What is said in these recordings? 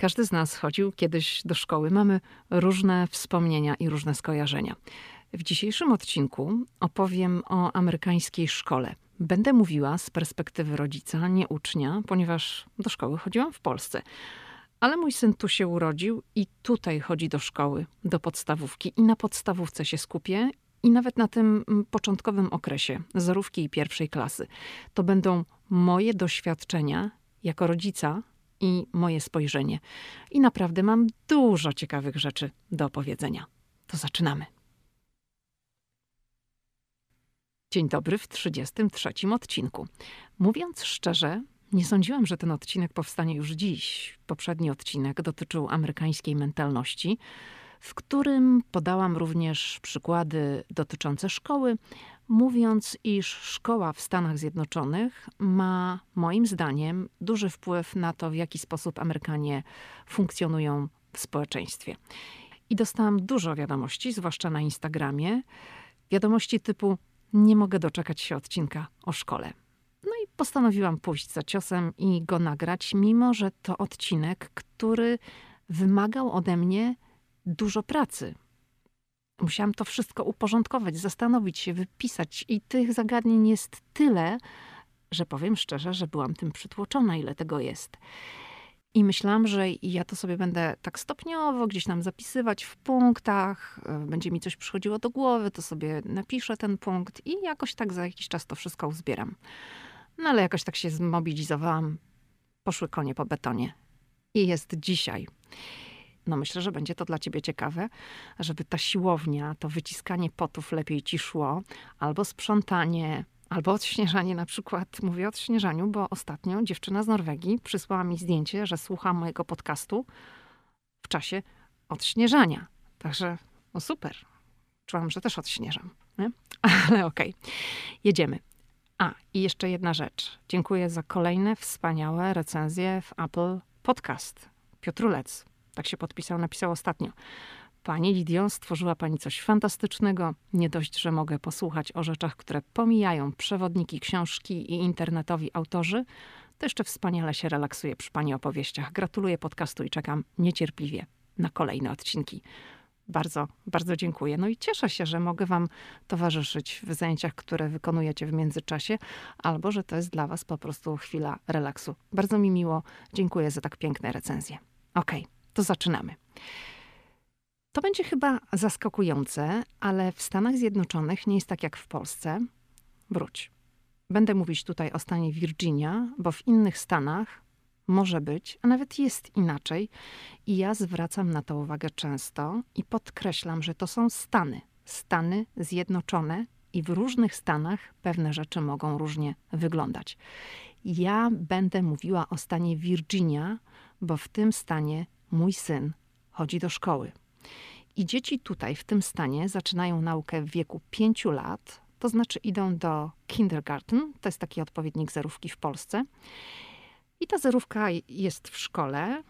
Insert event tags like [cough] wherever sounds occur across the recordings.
Każdy z nas chodził kiedyś do szkoły. Mamy różne wspomnienia i różne skojarzenia. W dzisiejszym odcinku opowiem o amerykańskiej szkole. Będę mówiła z perspektywy rodzica, nie ucznia, ponieważ do szkoły chodziłam w Polsce. Ale mój syn tu się urodził i tutaj chodzi do szkoły, do podstawówki. I na podstawówce się skupię, i nawet na tym mm, początkowym okresie, zarówki i pierwszej klasy. To będą moje doświadczenia jako rodzica i moje spojrzenie. I naprawdę mam dużo ciekawych rzeczy do opowiedzenia. To zaczynamy. Dzień dobry w 33 odcinku. Mówiąc szczerze, nie sądziłam, że ten odcinek powstanie już dziś. Poprzedni odcinek dotyczył amerykańskiej mentalności, w którym podałam również przykłady dotyczące szkoły, mówiąc, iż szkoła w Stanach Zjednoczonych ma moim zdaniem duży wpływ na to, w jaki sposób Amerykanie funkcjonują w społeczeństwie. I dostałam dużo wiadomości, zwłaszcza na Instagramie. Wiadomości typu: Nie mogę doczekać się odcinka o szkole. No i postanowiłam pójść za ciosem i go nagrać, mimo że to odcinek, który wymagał ode mnie dużo pracy. Musiałam to wszystko uporządkować, zastanowić się, wypisać, i tych zagadnień jest tyle, że powiem szczerze, że byłam tym przytłoczona, ile tego jest. I myślałam, że ja to sobie będę tak stopniowo gdzieś tam zapisywać w punktach, e, będzie mi coś przychodziło do głowy, to sobie napiszę ten punkt i jakoś tak za jakiś czas to wszystko uzbieram. No ale jakoś tak się zmobilizowałam, poszły konie po betonie. I jest dzisiaj. No myślę, że będzie to dla ciebie ciekawe, żeby ta siłownia, to wyciskanie potów lepiej ci szło, albo sprzątanie, albo odśnieżanie na przykład. Mówię o odśnieżaniu, bo ostatnio dziewczyna z Norwegii przysłała mi zdjęcie, że słucha mojego podcastu w czasie odśnieżania. Także no super. Czułam, że też odśnieżam. Nie? [laughs] Ale okej. Okay. Jedziemy. A, i jeszcze jedna rzecz. Dziękuję za kolejne wspaniałe recenzje w Apple Podcast. Piotrulec, tak się podpisał, napisał ostatnio. Pani Lidio, stworzyła Pani coś fantastycznego. Nie dość, że mogę posłuchać o rzeczach, które pomijają przewodniki, książki i internetowi autorzy, to jeszcze wspaniale się relaksuję przy Pani opowieściach. Gratuluję podcastu i czekam niecierpliwie na kolejne odcinki. Bardzo, bardzo dziękuję. No i cieszę się, że mogę Wam towarzyszyć w zajęciach, które wykonujecie w międzyczasie, albo że to jest dla Was po prostu chwila relaksu. Bardzo mi miło. Dziękuję za tak piękne recenzje. Okej. Okay to zaczynamy. To będzie chyba zaskakujące, ale w Stanach Zjednoczonych nie jest tak jak w Polsce. Wróć. Będę mówić tutaj o stanie Virginia, bo w innych stanach może być, a nawet jest inaczej. I ja zwracam na to uwagę często i podkreślam, że to są Stany. Stany Zjednoczone i w różnych stanach pewne rzeczy mogą różnie wyglądać. Ja będę mówiła o stanie Virginia, bo w tym stanie mój syn chodzi do szkoły. I dzieci tutaj w tym stanie zaczynają naukę w wieku 5 lat, to znaczy idą do kindergarten, to jest taki odpowiednik zerówki w Polsce. I ta zerówka jest w szkole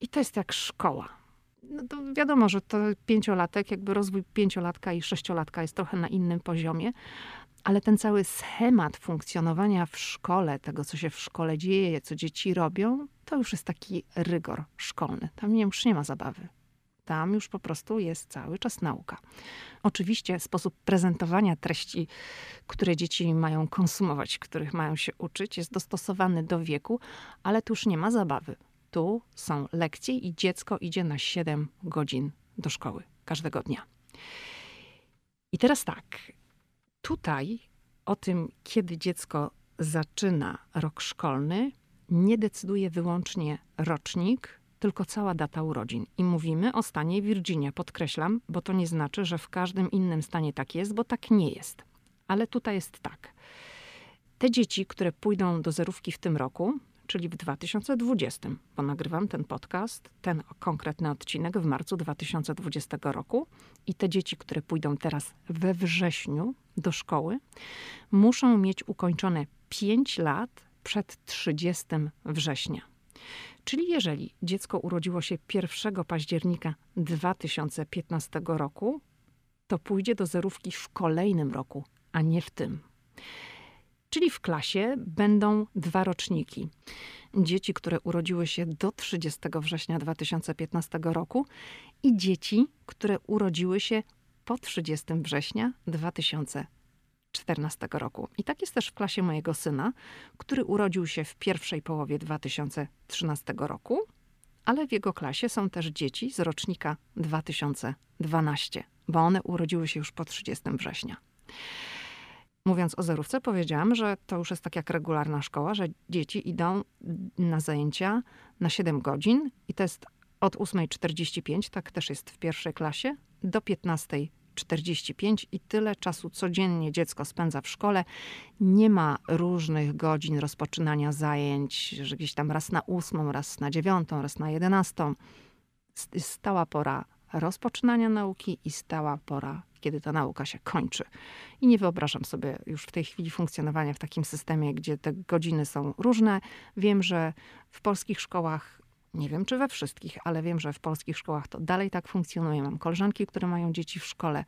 i to jest jak szkoła. No to wiadomo, że to pięciolatek, jakby rozwój pięciolatka i sześciolatka jest trochę na innym poziomie, ale ten cały schemat funkcjonowania w szkole, tego co się w szkole dzieje, co dzieci robią, to już jest taki rygor szkolny. Tam już nie ma zabawy. Tam już po prostu jest cały czas nauka. Oczywiście sposób prezentowania treści, które dzieci mają konsumować, których mają się uczyć, jest dostosowany do wieku, ale tu już nie ma zabawy. Tu są lekcje i dziecko idzie na 7 godzin do szkoły każdego dnia. I teraz tak, tutaj o tym, kiedy dziecko zaczyna rok szkolny, nie decyduje wyłącznie rocznik, tylko cała data urodzin. I mówimy o stanie Virginia, podkreślam, bo to nie znaczy, że w każdym innym stanie tak jest, bo tak nie jest. Ale tutaj jest tak. Te dzieci, które pójdą do zerówki w tym roku, czyli w 2020, bo nagrywam ten podcast, ten konkretny odcinek w marcu 2020 roku, i te dzieci, które pójdą teraz we wrześniu do szkoły, muszą mieć ukończone 5 lat przed 30 września. Czyli jeżeli dziecko urodziło się 1 października 2015 roku, to pójdzie do zerówki w kolejnym roku, a nie w tym. Czyli w klasie będą dwa roczniki. Dzieci, które urodziły się do 30 września 2015 roku i dzieci, które urodziły się po 30 września 2014 roku. I tak jest też w klasie mojego syna, który urodził się w pierwszej połowie 2013 roku, ale w jego klasie są też dzieci z rocznika 2012, bo one urodziły się już po 30 września. Mówiąc o zerówce, powiedziałam, że to już jest tak jak regularna szkoła, że dzieci idą na zajęcia na 7 godzin i to jest od 8.45, tak też jest w pierwszej klasie, do 15.45 i tyle czasu codziennie dziecko spędza w szkole. Nie ma różnych godzin rozpoczynania zajęć, że gdzieś tam raz na 8, raz na 9, raz na 11. Stała pora rozpoczynania nauki i stała pora kiedy ta nauka się kończy. I nie wyobrażam sobie już w tej chwili funkcjonowania w takim systemie, gdzie te godziny są różne. Wiem, że w polskich szkołach nie wiem, czy we wszystkich, ale wiem, że w polskich szkołach to dalej tak funkcjonuje. Mam koleżanki, które mają dzieci w szkole.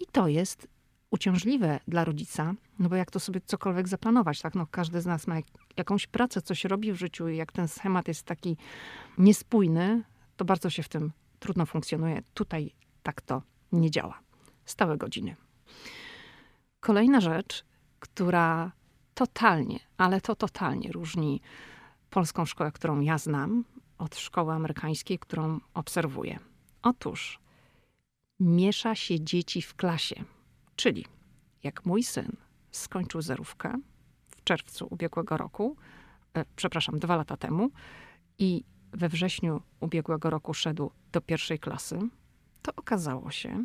I to jest uciążliwe dla rodzica, no bo jak to sobie cokolwiek zaplanować, tak? No każdy z nas ma jakąś pracę, coś robi w życiu i jak ten schemat jest taki niespójny, to bardzo się w tym trudno funkcjonuje. Tutaj tak to nie działa stałe godziny. Kolejna rzecz, która totalnie, ale to totalnie różni polską szkołę, którą ja znam, od szkoły amerykańskiej, którą obserwuję. Otóż miesza się dzieci w klasie. Czyli jak mój syn skończył zerówkę w czerwcu ubiegłego roku, e, przepraszam, dwa lata temu, i we wrześniu ubiegłego roku szedł do pierwszej klasy, to okazało się,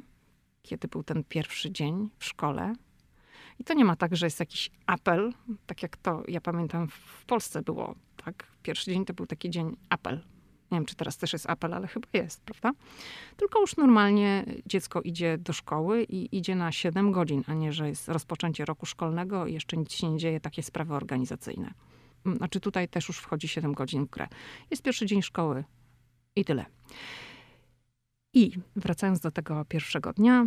kiedy był ten pierwszy dzień w szkole. I to nie ma tak, że jest jakiś apel, tak jak to ja pamiętam w Polsce było. Tak? Pierwszy dzień to był taki dzień apel. Nie wiem, czy teraz też jest apel, ale chyba jest, prawda? Tylko już normalnie dziecko idzie do szkoły i idzie na 7 godzin, a nie, że jest rozpoczęcie roku szkolnego i jeszcze nic się nie dzieje, takie sprawy organizacyjne. Mm, znaczy tutaj też już wchodzi 7 godzin w grę. Jest pierwszy dzień szkoły i tyle. I wracając do tego pierwszego dnia,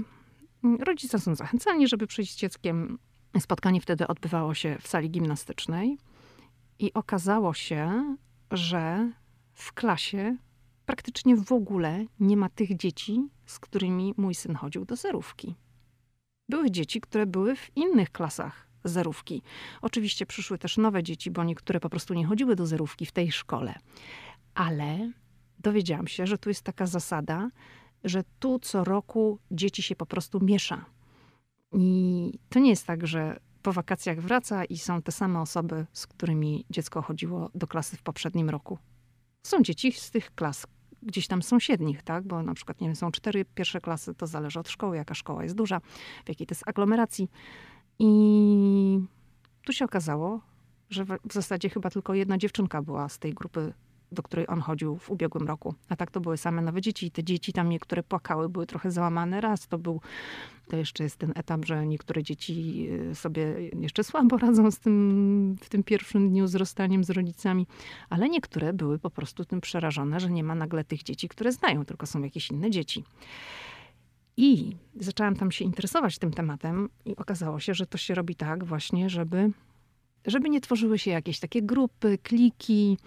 rodzice są zachęcani, żeby przyjść z dzieckiem. Spotkanie wtedy odbywało się w sali gimnastycznej i okazało się, że w klasie praktycznie w ogóle nie ma tych dzieci, z którymi mój syn chodził do zerówki. Były dzieci, które były w innych klasach zerówki. Oczywiście przyszły też nowe dzieci, bo niektóre po prostu nie chodziły do zerówki w tej szkole. Ale dowiedziałam się, że tu jest taka zasada, że tu co roku dzieci się po prostu miesza. I to nie jest tak, że po wakacjach wraca i są te same osoby, z którymi dziecko chodziło do klasy w poprzednim roku. Są dzieci z tych klas gdzieś tam sąsiednich, tak? Bo na przykład, nie wiem, są cztery pierwsze klasy, to zależy od szkoły, jaka szkoła jest duża, w jakiej to jest aglomeracji. I tu się okazało, że w zasadzie chyba tylko jedna dziewczynka była z tej grupy do której on chodził w ubiegłym roku. A tak to były same nowe dzieci i te dzieci tam niektóre płakały, były trochę załamane. Raz to był, to jeszcze jest ten etap, że niektóre dzieci y, sobie jeszcze słabo radzą z tym, w tym pierwszym dniu z rozstaniem z rodzicami, ale niektóre były po prostu tym przerażone, że nie ma nagle tych dzieci, które znają, tylko są jakieś inne dzieci. I zaczęłam tam się interesować tym tematem i okazało się, że to się robi tak właśnie, żeby żeby nie tworzyły się jakieś takie grupy, kliki,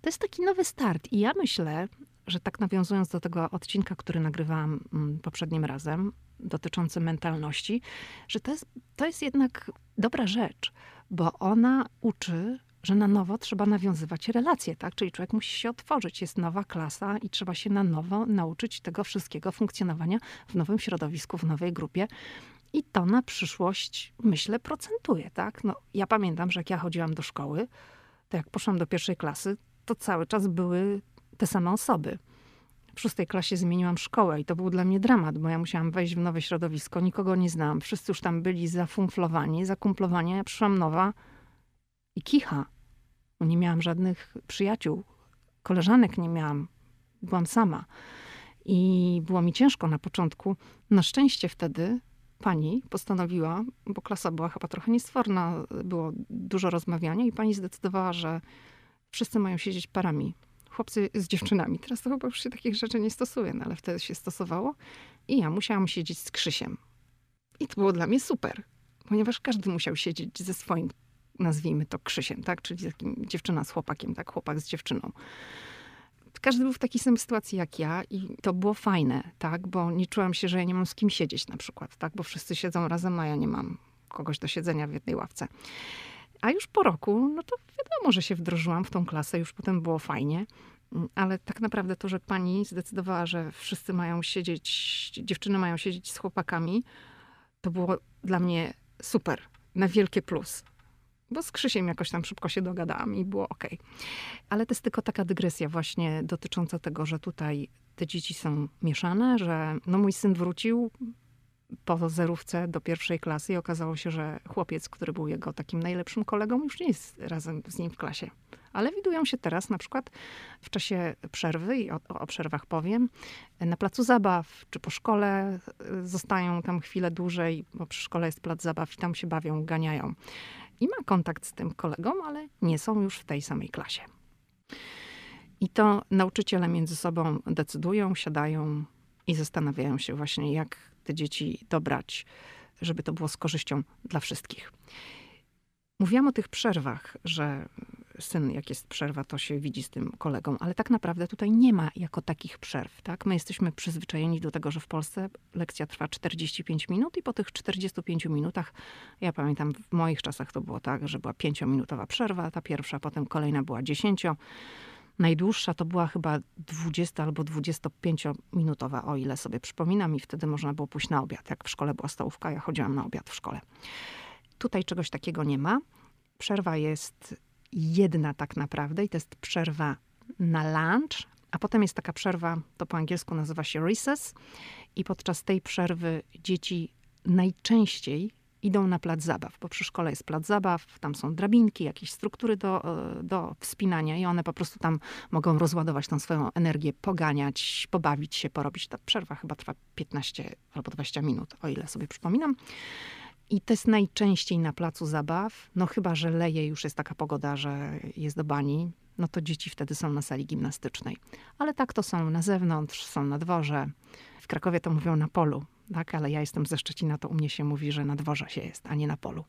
to jest taki nowy start. I ja myślę, że tak nawiązując do tego odcinka, który nagrywałam mm, poprzednim razem, dotyczący mentalności, że to jest, to jest jednak dobra rzecz, bo ona uczy, że na nowo trzeba nawiązywać relacje, tak? Czyli człowiek musi się otworzyć, jest nowa klasa i trzeba się na nowo nauczyć tego wszystkiego funkcjonowania w nowym środowisku, w nowej grupie. I to na przyszłość, myślę, procentuje, tak? No, ja pamiętam, że jak ja chodziłam do szkoły, to jak poszłam do pierwszej klasy, to cały czas były te same osoby. W szóstej klasie zmieniłam szkołę i to był dla mnie dramat, bo ja musiałam wejść w nowe środowisko, nikogo nie znałam. Wszyscy już tam byli zafunflowani, zakumplowani. Ja przyszłam nowa i kicha. Bo nie miałam żadnych przyjaciół, koleżanek nie miałam. Byłam sama. I było mi ciężko na początku. Na szczęście wtedy pani postanowiła, bo klasa była chyba trochę niestworna, było dużo rozmawiania i pani zdecydowała, że wszyscy mają siedzieć parami. Chłopcy z dziewczynami. Teraz to chyba już się takich rzeczy nie stosuje, no ale wtedy się stosowało. I ja musiałam siedzieć z Krzysiem. I to było dla mnie super, ponieważ każdy musiał siedzieć ze swoim nazwijmy to Krzysiem, tak? Czyli takim dziewczyna z chłopakiem, tak? Chłopak z dziewczyną. Każdy był w takiej samej sytuacji jak ja i to było fajne, tak? Bo nie czułam się, że ja nie mam z kim siedzieć na przykład, tak? Bo wszyscy siedzą razem, a ja nie mam kogoś do siedzenia w jednej ławce. A już po roku, no to wiadomo, że się wdrożyłam w tą klasę, już potem było fajnie. Ale tak naprawdę to, że pani zdecydowała, że wszyscy mają siedzieć, dziewczyny mają siedzieć z chłopakami, to było dla mnie super, na wielkie plus. Bo z Krzysiem jakoś tam szybko się dogadałam i było ok. Ale to jest tylko taka dygresja właśnie dotycząca tego, że tutaj te dzieci są mieszane, że no mój syn wrócił po zerówce do pierwszej klasy i okazało się, że chłopiec, który był jego takim najlepszym kolegą, już nie jest razem z nim w klasie. Ale widują się teraz na przykład w czasie przerwy, i o, o przerwach powiem, na placu zabaw, czy po szkole y, zostają tam chwilę dłużej, bo przy szkole jest plac zabaw i tam się bawią, ganiają. I ma kontakt z tym kolegą, ale nie są już w tej samej klasie. I to nauczyciele między sobą decydują, siadają i zastanawiają się właśnie, jak te dzieci dobrać, żeby to było z korzyścią dla wszystkich. Mówiłam o tych przerwach, że syn, jak jest przerwa, to się widzi z tym kolegą, ale tak naprawdę tutaj nie ma jako takich przerw. Tak? My jesteśmy przyzwyczajeni do tego, że w Polsce lekcja trwa 45 minut i po tych 45 minutach, ja pamiętam w moich czasach to było tak, że była 5-minutowa przerwa, ta pierwsza, potem kolejna była 10. Najdłuższa to była chyba 20 albo 25-minutowa, o ile sobie przypominam, i wtedy można było pójść na obiad. Jak w szkole była stołówka, ja chodziłam na obiad w szkole. Tutaj czegoś takiego nie ma. Przerwa jest jedna tak naprawdę i to jest przerwa na lunch, a potem jest taka przerwa, to po angielsku nazywa się recess i podczas tej przerwy dzieci najczęściej idą na plac zabaw, bo przy szkole jest plac zabaw, tam są drabinki, jakieś struktury do, e, do wspinania i one po prostu tam mogą rozładować tą swoją energię, poganiać, pobawić się, porobić. Ta przerwa chyba trwa 15 albo 20 minut, o ile sobie przypominam. I to jest najczęściej na placu zabaw, no chyba, że leje, już jest taka pogoda, że jest do bani, no to dzieci wtedy są na sali gimnastycznej. Ale tak to są na zewnątrz, są na dworze. W Krakowie to mówią na polu, tak? ale ja jestem ze Szczecina, to u mnie się mówi, że na dworze się jest, a nie na polu.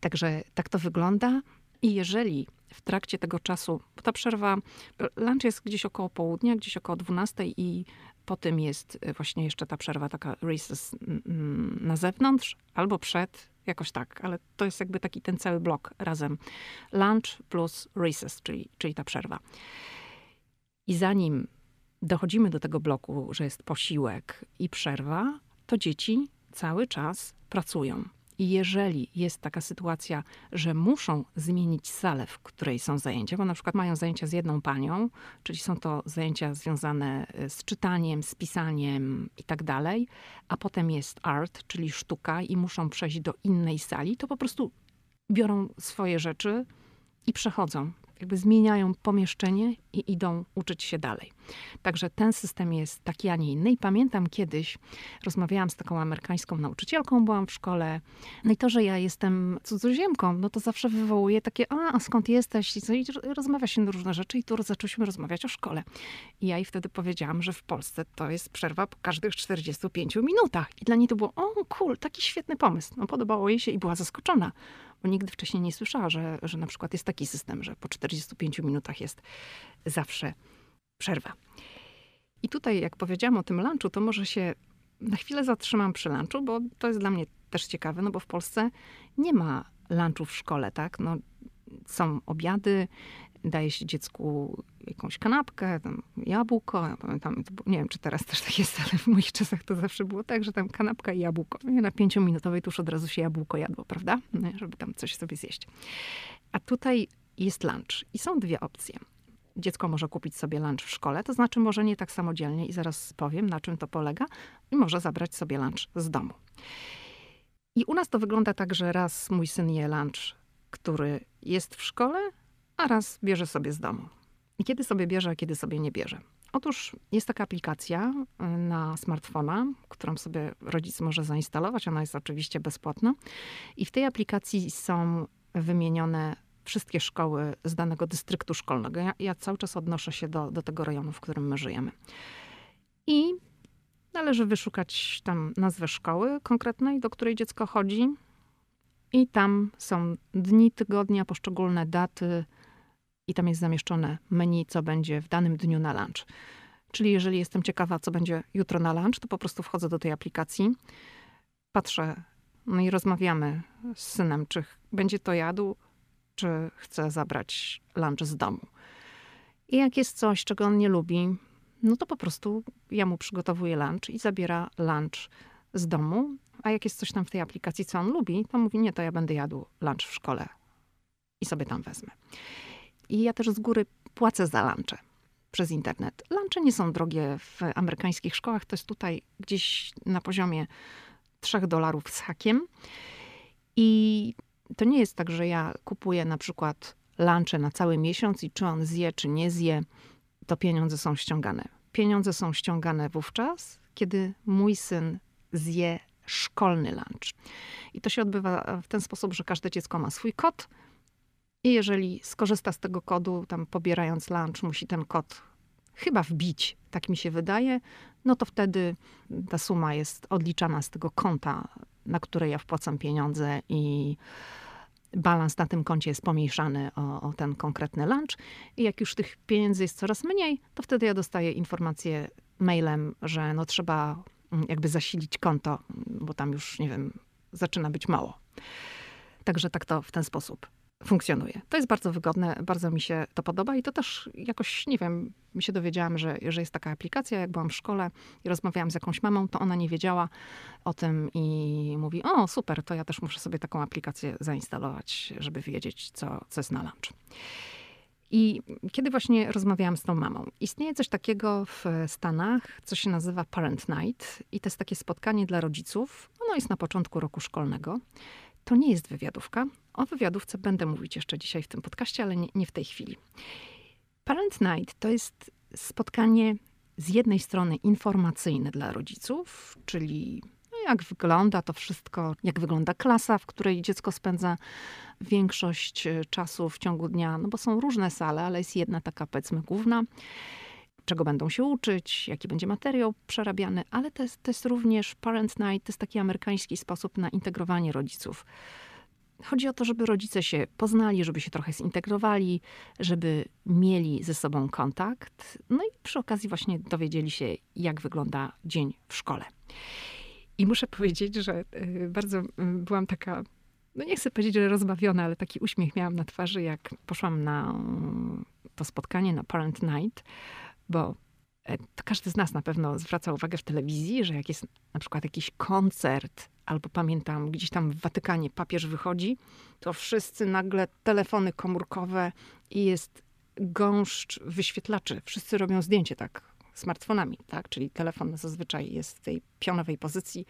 Także tak to wygląda. I jeżeli w trakcie tego czasu, bo ta przerwa, lunch jest gdzieś około południa, gdzieś około 12 i po tym jest e, właśnie jeszcze ta przerwa, taka recess na zewnątrz albo przed, jakoś tak, ale to jest jakby taki ten cały blok razem. Lunch plus recess, czyli, czyli ta przerwa. I zanim dochodzimy do tego bloku, że jest posiłek i przerwa, to dzieci cały czas pracują. I jeżeli jest taka sytuacja, że muszą zmienić salę, w której są zajęcia, bo na przykład mają zajęcia z jedną panią, czyli są to zajęcia związane e, z czytaniem, z pisaniem i tak dalej, a potem jest art, czyli sztuka i muszą przejść do innej sali, to po prostu biorą swoje rzeczy i przechodzą jakby zmieniają pomieszczenie i idą uczyć się dalej. Także ten system jest taki, a nie inny. I pamiętam kiedyś, rozmawiałam z taką amerykańską nauczycielką, byłam w szkole. No i to, że ja jestem cudzoziemką, no to zawsze wywołuje takie, a, a skąd jesteś? I, rozmawia się na różne rzeczy i tu zaczęliśmy rozmawiać o szkole. I ja jej wtedy powiedziałam, że w Polsce to jest przerwa po każdych 45 minutach. I dla niej to było, o cool, taki świetny pomysł. No podobało jej się i była zaskoczona bo nigdy wcześniej nie słyszała, że, że na przykład jest taki system, że po 45 minutach jest zawsze przerwa. I tutaj, jak powiedziałam o tym lunchu, to może się na chwilę zatrzymam przy lunchu, bo to jest dla mnie też ciekawe, no bo w Polsce nie ma lunchu w szkole, tak? No, są obiady, daje się dziecku jakąś kanapkę, tam jabłko. Ja pamiętam, nie wiem, czy teraz też tak jest, [laughs] ale w moich czasach to zawsze było tak, że tam kanapka i jabłko. Na pięciominutowej tuż od razu się jabłko jadło, prawda? Żeby tam coś sobie zjeść. A tutaj jest lunch i są dwie opcje. Dziecko może kupić sobie lunch w szkole, to znaczy może nie tak samodzielnie i zaraz powiem, na czym to polega, i może zabrać sobie lunch z domu. I u nas to wygląda tak, że raz mój syn je lunch, który jest w szkole, a raz bierze sobie z domu. I kiedy sobie bierze, a kiedy sobie nie bierze. Otóż jest taka aplikacja y, na smartfona, którą sobie rodzic może zainstalować. Ona jest oczywiście bezpłatna. I w tej aplikacji są wymienione wszystkie szkoły z danego dystryktu szkolnego. Ja, ja cały czas odnoszę się do, do tego rejonu, w którym my żyjemy. I należy wyszukać tam nazwę szkoły konkretnej, do której dziecko chodzi, i tam są dni tygodnia, poszczególne daty i tam jest zamieszczone menu, co będzie w danym dniu na lunch. Czyli jeżeli jestem ciekawa, co będzie jutro na lunch, to po prostu wchodzę do tej aplikacji, patrzę, no i rozmawiamy z synem, czy będzie to jadł, czy chce zabrać lunch z domu. I jak jest coś, czego on nie lubi, no to po prostu ja mu przygotowuję lunch i zabiera lunch z domu. A jak jest coś tam w tej aplikacji, co on lubi, to mówi, nie, to ja będę jadł lunch w szkole i sobie tam wezmę. I ja też z góry płacę za lunche przez internet. Lunche nie są drogie w amerykańskich szkołach, to jest tutaj gdzieś na poziomie 3 dolarów z hakiem. I to nie jest tak, że ja kupuję na przykład lunche na cały miesiąc i czy on zje, czy nie zje, to pieniądze są ściągane. Pieniądze są ściągane wówczas, kiedy mój syn zje szkolny lunch. I to się odbywa w ten sposób, że każde dziecko ma swój kod i jeżeli skorzysta z tego kodu, tam pobierając lunch, musi ten kod chyba wbić, tak mi się wydaje, no to wtedy ta suma jest odliczana z tego konta, na które ja wpłacam pieniądze i balans na tym koncie jest pomniejszany o, o, ten konkretny lunch. I jak już tych pieniędzy jest coraz mniej, to wtedy ja dostaję informację mailem, że no trzeba mm, jakby zasilić konto, bo tam już, nie wiem, zaczyna być mało. Także tak to w ten sposób funkcjonuje. To jest bardzo wygodne, bardzo mi się to podoba i to też jakoś, nie wiem, mi się dowiedziałam, że, że jest taka aplikacja. Jak byłam w szkole i rozmawiałam z jakąś mamą, to ona nie wiedziała o tym i mówi, o super, to ja też muszę sobie taką aplikację zainstalować, żeby wiedzieć, co, co jest na lunch. I kiedy właśnie rozmawiałam z tą mamą, istnieje coś takiego w Stanach, co się nazywa Parent Night, i to jest takie spotkanie dla rodziców. Ono jest na początku roku szkolnego. To nie jest wywiadówka. O wywiadówce będę mówić jeszcze dzisiaj w tym podcaście, ale nie, nie w tej chwili. Parent Night to jest spotkanie z jednej strony informacyjne dla rodziców, czyli no jak wygląda to wszystko, jak wygląda klasa, w której dziecko spędza większość e, czasu w ciągu dnia, no bo są różne sale, ale jest jedna taka powiedzmy główna czego będą się uczyć, jaki będzie materiał przerabiany, ale to jest, to jest również Parent Night, to jest taki amerykański sposób na integrowanie rodziców. Chodzi o to, żeby rodzice się poznali, żeby się trochę zintegrowali, żeby mieli ze sobą kontakt. No i przy okazji właśnie dowiedzieli się, jak wygląda dzień w szkole. I muszę powiedzieć, że y, bardzo y, byłam taka, no nie chcę powiedzieć, że rozbawiona, ale taki uśmiech miałam na twarzy, jak poszłam na to spotkanie, na Parent Night bo e, każdy z nas na pewno zwraca uwagę w telewizji, że jak jest na przykład jakiś koncert, albo pamiętam gdzieś tam w Watykanie papież wychodzi, to wszyscy nagle telefony komórkowe i jest gąszcz wyświetlaczy. Wszyscy robią zdjęcie tak smartfonami, tak? Czyli telefon zazwyczaj jest w tej pionowej pozycji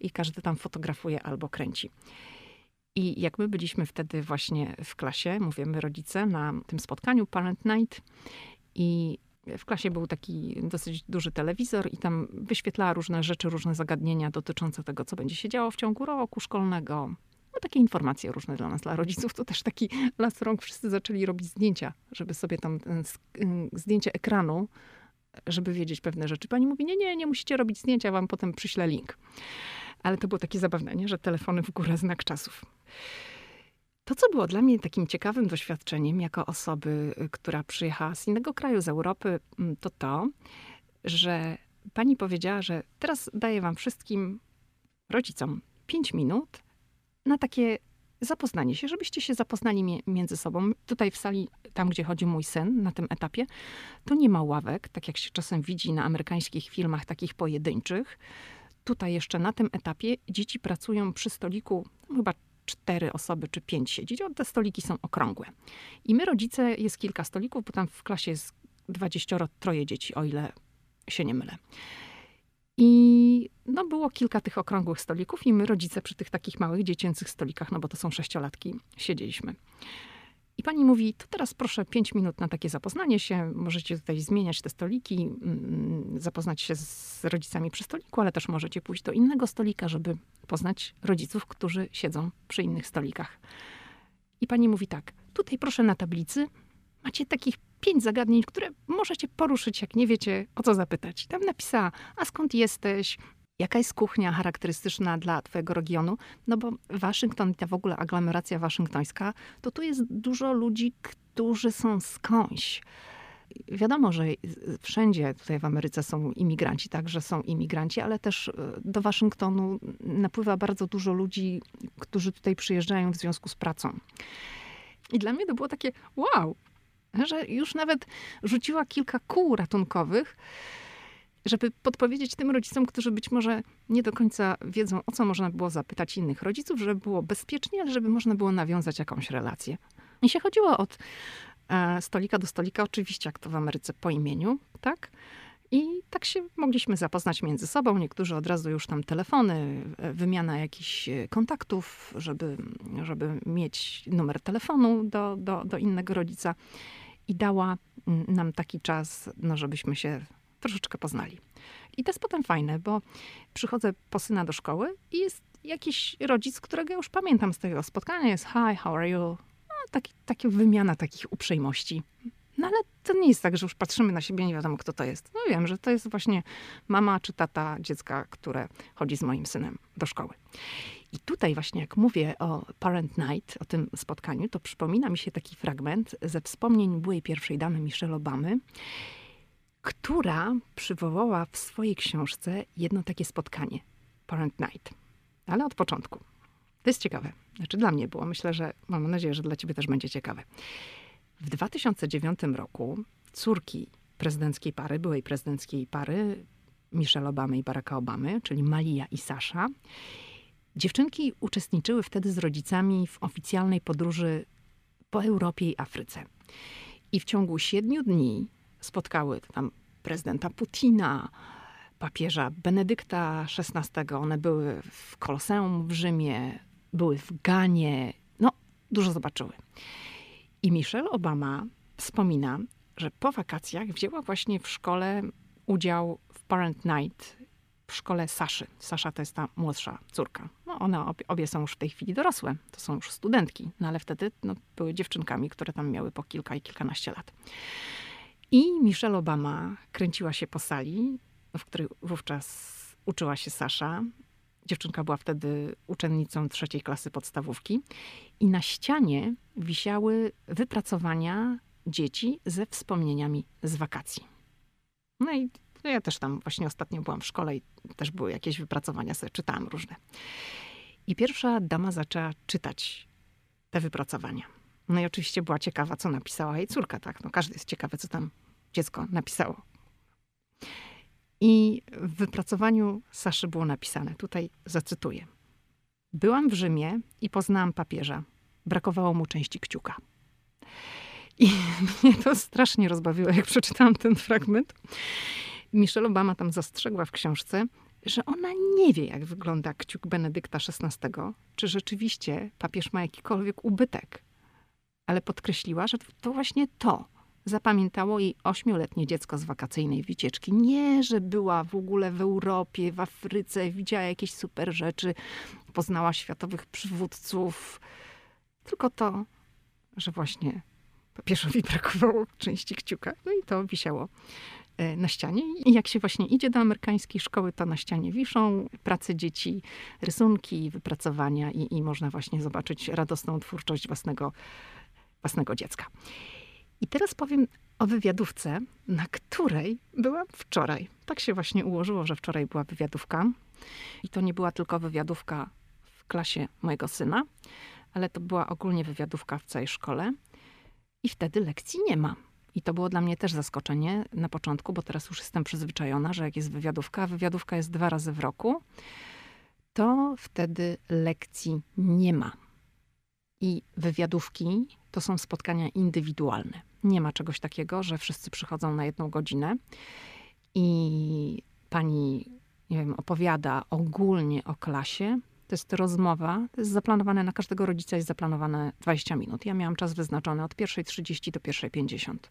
i każdy tam fotografuje albo kręci. I jak my byliśmy wtedy właśnie w klasie, mówimy rodzice, na tym spotkaniu Parent Night i w klasie był taki dosyć duży telewizor i tam wyświetlała różne rzeczy, różne zagadnienia dotyczące tego, co będzie się działo w ciągu roku szkolnego. No, takie informacje różne dla nas, dla rodziców. To też taki las rąk. Wszyscy zaczęli robić zdjęcia, żeby sobie tam zdjęcie ekranu, żeby wiedzieć pewne rzeczy. Pani mówi, nie, nie, nie musicie robić zdjęcia, wam potem przyślę link. Ale to było takie zabawne, nie? że telefony w górę, znak czasów. To, co było dla mnie takim ciekawym doświadczeniem jako osoby, y, która przyjechała z innego kraju, z Europy, mm, to to, że pani powiedziała, że teraz daję wam wszystkim rodzicom 5 minut na takie zapoznanie się, żebyście się zapoznali między sobą. Tutaj w sali, tam gdzie chodzi mój syn, na tym etapie, to nie ma ławek, tak jak się czasem widzi na amerykańskich filmach takich pojedynczych. Tutaj jeszcze na tym etapie dzieci pracują przy stoliku chyba cztery osoby czy pięć siedzieć, te stoliki są okrągłe. I my rodzice, jest kilka stolików, bo tam w klasie jest dwadzieścioro, troje dzieci, o ile się nie mylę. I no, było kilka tych okrągłych stolików i my rodzice przy tych takich małych dziecięcych stolikach, no bo to są sześciolatki, siedzieliśmy. I pani mówi, to teraz proszę pięć minut na takie zapoznanie się. Możecie tutaj zmieniać te stoliki, mm, zapoznać się z rodzicami przy stoliku, ale też możecie pójść do innego stolika, żeby poznać rodziców, którzy siedzą przy innych stolikach. I pani mówi tak, tutaj proszę na tablicy macie takich pięć zagadnień, które możecie poruszyć, jak nie wiecie, o co zapytać. Tam napisała, a skąd jesteś, Jaka jest kuchnia charakterystyczna dla twojego regionu? No bo Waszyngton, ta w ogóle aglomeracja waszyngtońska, to tu jest dużo ludzi, którzy są skądś. Wiadomo, że wszędzie tutaj w Ameryce są imigranci, także są imigranci, ale też e, do Waszyngtonu napływa bardzo dużo ludzi, którzy tutaj przyjeżdżają w związku z pracą. I dla mnie to było takie wow, że już nawet rzuciła kilka kół ratunkowych, żeby podpowiedzieć tym rodzicom, którzy być może nie do końca wiedzą, o co można było zapytać innych rodziców, żeby było bezpiecznie, ale żeby można było nawiązać jakąś relację. I się chodziło od e, stolika do stolika, oczywiście jak to w Ameryce po imieniu, tak? I tak się mogliśmy zapoznać między sobą. Niektórzy od razu już tam telefony, e, wymiana jakichś e, kontaktów, żeby, żeby mieć numer telefonu do, do, do innego rodzica. I dała mm, nam taki czas, no, żebyśmy się troszeczkę poznali. I to jest potem fajne, bo przychodzę po syna do szkoły i jest jakiś rodzic, którego już pamiętam z tego spotkania. Jest hi, how are you? No, taki, taka wymiana takich uprzejmości. No ale to nie jest tak, że już patrzymy na siebie, nie wiadomo kto to jest. No wiem, że to jest właśnie mama czy tata dziecka, które chodzi z moim synem do szkoły. I tutaj właśnie jak mówię o Parent Night, o tym spotkaniu, to przypomina mi się taki fragment ze wspomnień byłej pierwszej damy Michelle Obamy, która przywołała w swojej książce jedno takie spotkanie, Parent Night. Ale od początku. To jest ciekawe. Znaczy dla mnie było. Myślę, że mam nadzieję, że dla ciebie też będzie ciekawe. W 2009 roku córki prezydenckiej pary, byłej prezydenckiej pary, Michelle Obamy i Baracka Obamy, czyli Malia i Sasha, dziewczynki uczestniczyły wtedy z rodzicami w oficjalnej podróży po Europie i Afryce. I w ciągu siedmiu dni spotkały tam prezydenta Putina, papieża Benedykta XVI. One były w Koloseum w Rzymie, były w Ganie. No, dużo zobaczyły. I Michelle Obama wspomina, że po wakacjach wzięła właśnie w szkole udział w Parent Night w szkole Saszy. Sasza to jest ta młodsza córka. No one obie, obie, są już w tej chwili dorosłe, to są już studentki, no ale wtedy no, były dziewczynkami, które tam miały po kilka i kilkanaście lat. I Michelle Obama kręciła się po sali, w której wówczas uczyła się Sasza. Dziewczynka była wtedy uczennicą trzeciej klasy podstawówki. I na ścianie wisiały wypracowania dzieci ze wspomnieniami z wakacji. No i ja też tam właśnie ostatnio byłam w szkole i też były jakieś wypracowania, sobie czytałam różne. I pierwsza dama zaczęła czytać te wypracowania. No i oczywiście była ciekawa, co napisała jej córka, tak? No każdy jest ciekawy, co tam dziecko napisało. I w wypracowaniu Saszy było napisane, tutaj zacytuję. Byłam w Rzymie i poznałam papieża. Brakowało mu części kciuka. I [laughs] mnie to strasznie rozbawiło, jak przeczytałam ten fragment. Michelle Obama tam zastrzegła w książce, że ona nie wie, jak wygląda kciuk Benedykta XVI, czy rzeczywiście papież ma jakikolwiek ubytek ale podkreśliła, że to właśnie to zapamiętało jej ośmioletnie dziecko z wakacyjnej wycieczki. Nie, że była w ogóle w Europie, w Afryce, widziała jakieś super rzeczy, poznała światowych przywódców, tylko to, że właśnie papieżowi brakowało części kciuka. No i to wisiało e, na ścianie. I jak się właśnie idzie do amerykańskiej szkoły, to na ścianie wiszą prace dzieci, rysunki, wypracowania i, i można właśnie zobaczyć radosną twórczość własnego własnego dziecka. I teraz powiem o wywiadówce, na której byłam wczoraj. Tak się właśnie ułożyło, że wczoraj była wywiadówka. I to nie była tylko wywiadówka w klasie mojego syna, ale to była ogólnie wywiadówka w całej szkole. I wtedy lekcji nie ma. I to było dla mnie też zaskoczenie na początku, bo teraz już jestem przyzwyczajona, że jak jest wywiadówka, a wywiadówka jest dwa razy w roku, to wtedy lekcji nie ma. I wywiadówki to są spotkania indywidualne. Nie ma czegoś takiego, że wszyscy przychodzą na jedną godzinę i pani, nie wiem, opowiada ogólnie o klasie. To jest rozmowa, to jest zaplanowane na każdego rodzica, jest zaplanowane 20 minut. Ja miałam czas wyznaczony od pierwszej 30 do pierwszej 50.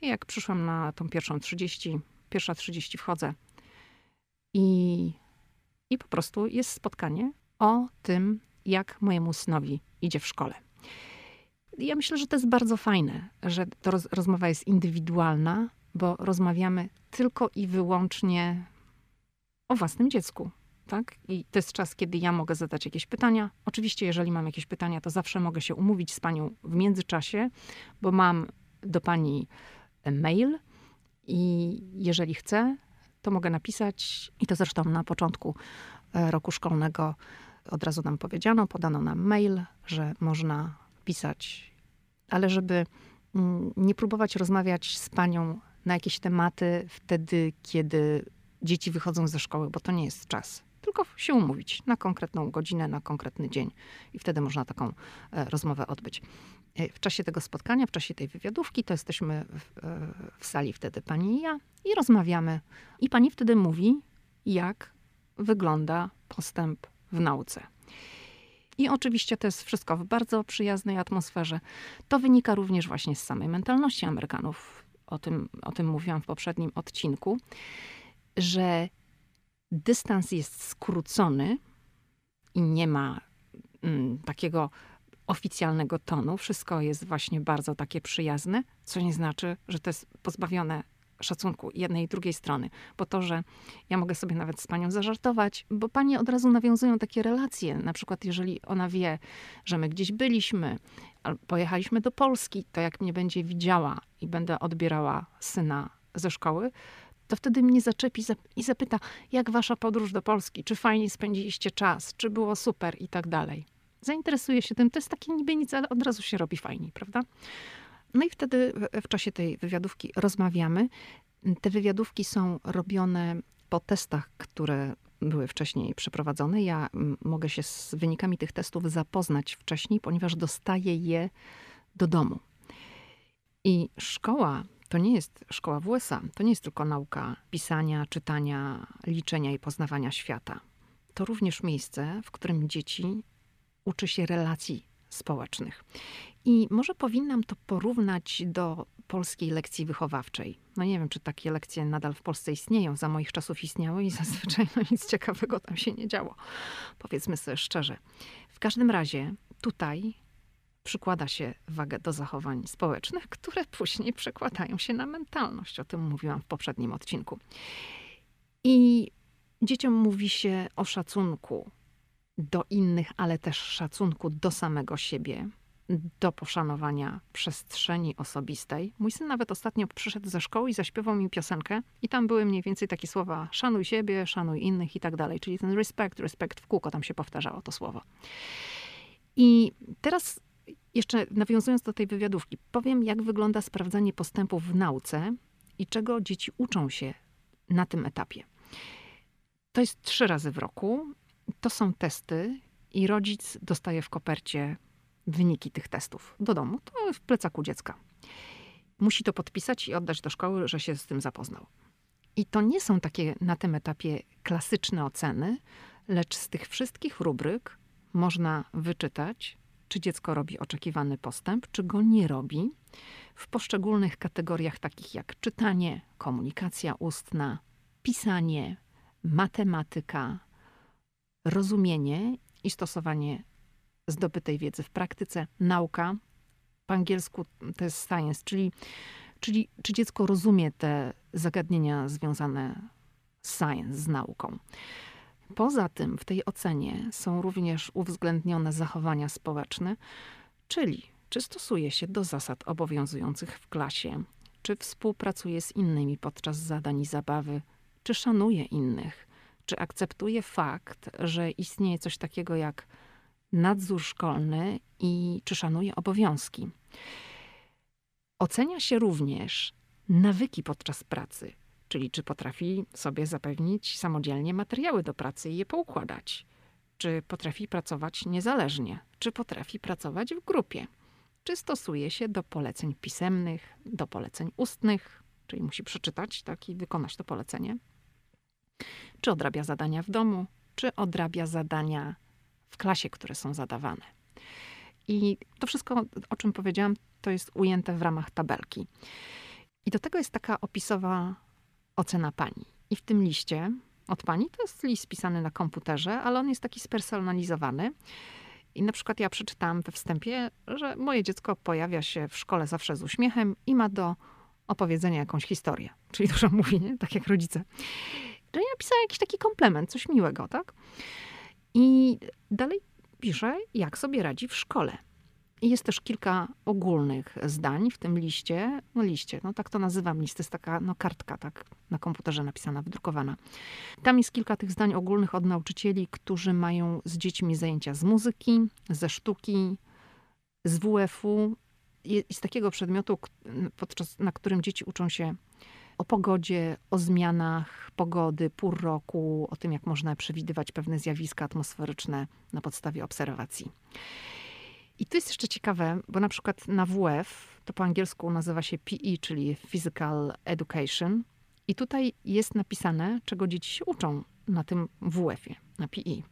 I jak przyszłam na tą pierwszą 30, pierwsza 30 wchodzę i, i po prostu jest spotkanie o tym, jak mojemu synowi idzie w szkole. Ja myślę, że to jest bardzo fajne, że to roz, rozmowa jest indywidualna, bo rozmawiamy tylko i wyłącznie o własnym dziecku. Tak? I to jest czas, kiedy ja mogę zadać jakieś pytania. Oczywiście, jeżeli mam jakieś pytania, to zawsze mogę się umówić z panią w międzyczasie, bo mam do pani mail i jeżeli chcę, to mogę napisać. I to zresztą na początku e, roku szkolnego od razu nam powiedziano, podano nam mail, że można pisać, ale żeby mm, nie próbować rozmawiać z panią na jakieś tematy wtedy, kiedy dzieci wychodzą ze szkoły, bo to nie jest czas. Tylko się umówić na konkretną godzinę, na konkretny dzień i wtedy można taką e, rozmowę odbyć. E, w czasie tego spotkania, w czasie tej wywiadówki, to jesteśmy w, e, w sali wtedy pani i ja i rozmawiamy. I pani wtedy mówi, jak wygląda postęp w nauce. I oczywiście to jest wszystko w bardzo przyjaznej atmosferze. To wynika również właśnie z samej mentalności Amerykanów. O tym, o tym mówiłam w poprzednim odcinku, że dystans jest skrócony i nie ma mm, takiego oficjalnego tonu. Wszystko jest właśnie bardzo takie przyjazne, co nie znaczy, że to jest pozbawione szacunku jednej i drugiej strony. Bo to, że ja mogę sobie nawet z panią zażartować, bo panie od razu nawiązują takie relacje. Na przykład, jeżeli ona wie, że my gdzieś byliśmy, pojechaliśmy do Polski, to jak mnie będzie widziała i będę odbierała syna ze szkoły, to wtedy mnie zaczepi i zapyta, jak wasza podróż do Polski, czy fajnie spędziliście czas, czy było super i tak dalej. Zainteresuje się tym, to jest takie niby nic, ale od razu się robi fajniej, prawda? No i wtedy w czasie tej wywiadówki rozmawiamy. Te wywiadówki są robione po testach, które były wcześniej przeprowadzone. Ja mogę się z wynikami tych testów zapoznać wcześniej, ponieważ dostaję je do domu. I szkoła to nie jest szkoła w USA, to nie jest tylko nauka pisania, czytania, liczenia i poznawania świata. To również miejsce, w którym dzieci uczy się relacji społecznych. I może powinnam to porównać do polskiej lekcji wychowawczej. No nie wiem, czy takie lekcje nadal w Polsce istnieją. Za moich czasów istniały i [laughs] zazwyczaj no nic ciekawego tam się nie działo. Powiedzmy sobie szczerze. W każdym razie tutaj przykłada się wagę do zachowań społecznych, które później przekładają się na mentalność. O tym mówiłam w poprzednim odcinku. I dzieciom mówi się o szacunku do innych, ale też szacunku do samego siebie, do poszanowania przestrzeni osobistej. Mój syn nawet ostatnio przyszedł ze szkoły i zaśpiewał mi piosenkę i tam były mniej więcej takie słowa szanuj siebie, szanuj innych i tak dalej. Czyli ten respekt, respekt w kółko tam się powtarzało to słowo. I teraz jeszcze nawiązując do tej wywiadówki, powiem jak wygląda sprawdzanie postępów w nauce i czego dzieci uczą się na tym etapie. To jest trzy razy w roku. To są testy i rodzic dostaje w kopercie wyniki tych testów do domu. To w plecaku dziecka. Musi to podpisać i oddać do szkoły, że się z tym zapoznał. I to nie są takie na tym etapie klasyczne oceny, lecz z tych wszystkich rubryk można wyczytać, czy dziecko robi oczekiwany postęp, czy go nie robi, w poszczególnych kategoriach takich jak czytanie, komunikacja ustna, pisanie, matematyka, rozumienie i stosowanie zdobytej wiedzy w praktyce, nauka. Po angielsku to jest science, czyli, czyli czy dziecko rozumie te zagadnienia związane z science, z nauką. Poza tym w tej ocenie są również uwzględnione zachowania społeczne, czyli czy stosuje się do zasad obowiązujących w klasie, czy współpracuje z innymi podczas zadań i zabawy, czy szanuje innych, czy akceptuje fakt, że istnieje coś takiego jak nadzór szkolny i czy szanuje obowiązki. Ocenia się również nawyki podczas pracy, czyli czy potrafi sobie zapewnić samodzielnie materiały do pracy i je poukładać, czy potrafi pracować niezależnie, czy potrafi pracować w grupie, czy stosuje się do poleceń pisemnych, do poleceń ustnych, czyli musi przeczytać tak, i wykonać to polecenie, czy odrabia zadania w domu, czy odrabia zadania w klasie, które są zadawane. I to wszystko, o czym powiedziałam, to jest ujęte w ramach tabelki. I do tego jest taka opisowa ocena pani. I w tym liście od pani to jest list pisany na komputerze, ale on jest taki spersonalizowany. I na przykład ja przeczytałam we wstępie, że moje dziecko pojawia się w szkole zawsze z uśmiechem i ma do opowiedzenia jakąś historię. Czyli dużo [laughs] mówi, nie? Tak jak rodzice. Że ja napisała jakiś taki komplement, coś miłego, tak? I dalej pisze, jak sobie radzi w szkole. I jest też kilka ogólnych zdań w tym liście. No liście, no tak to nazywam. List jest taka no, kartka, tak na komputerze napisana, wydrukowana. Tam jest kilka tych zdań ogólnych od nauczycieli, którzy mają z dziećmi zajęcia z muzyki, ze sztuki, z WF-u i z takiego przedmiotu, podczas, na którym dzieci uczą się o pogodzie, o zmianach pogody, pór roku, o tym, jak można przewidywać pewne zjawiska atmosferyczne na podstawie obserwacji. I to jest jeszcze ciekawe, bo na przykład na WF, to po angielsku nazywa się PE, czyli Physical Education. I tutaj jest napisane, czego dzieci się uczą na tym WF-ie, na PE.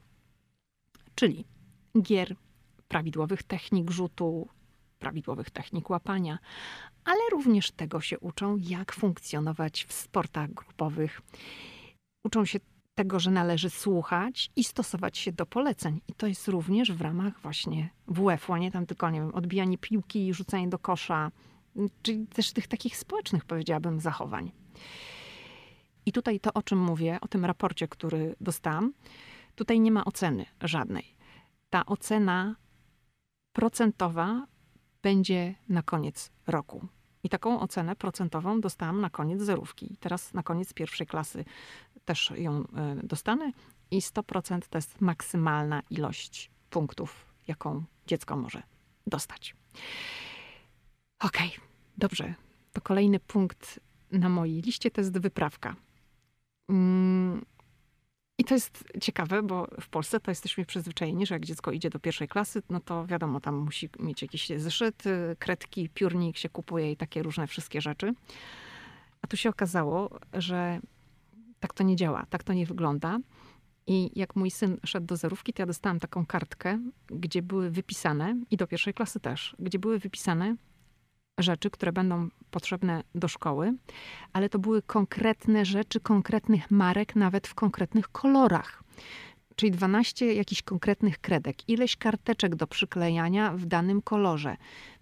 Czyli gier, prawidłowych technik rzutu, prawidłowych technik łapania, ale również tego się uczą, jak funkcjonować w sportach grupowych. Uczą się tego, że należy słuchać i stosować się do poleceń. I to jest również w ramach właśnie WF-u, a nie tam tylko, nie wiem, odbijanie piłki, rzucanie do kosza, czyli też tych takich społecznych, powiedziałabym, zachowań. I tutaj to, o czym mówię, o tym raporcie, który dostałam, tutaj nie ma oceny żadnej. Ta ocena procentowa będzie na koniec roku. I taką ocenę procentową dostałam na koniec zerówki. Teraz na koniec pierwszej klasy też ją e, dostanę. I 100% to jest maksymalna ilość punktów, jaką dziecko może dostać. Okej, okay, dobrze. To kolejny punkt na mojej liście to jest wyprawka. Mm, i to jest ciekawe, bo w Polsce to jesteśmy przyzwyczajeni, że jak dziecko idzie do pierwszej klasy, no to wiadomo, tam musi mieć jakiś zeszyt, kredki, piórnik się kupuje i takie różne wszystkie rzeczy. A tu się okazało, że tak to nie działa, tak to nie wygląda. I jak mój syn szedł do zerówki, to ja dostałam taką kartkę, gdzie były wypisane, i do pierwszej klasy też, gdzie były wypisane rzeczy, które będą potrzebne do szkoły, ale to były konkretne rzeczy, konkretnych marek, nawet w konkretnych kolorach. Czyli 12 jakichś konkretnych kredek, ileś karteczek do przyklejania w danym kolorze,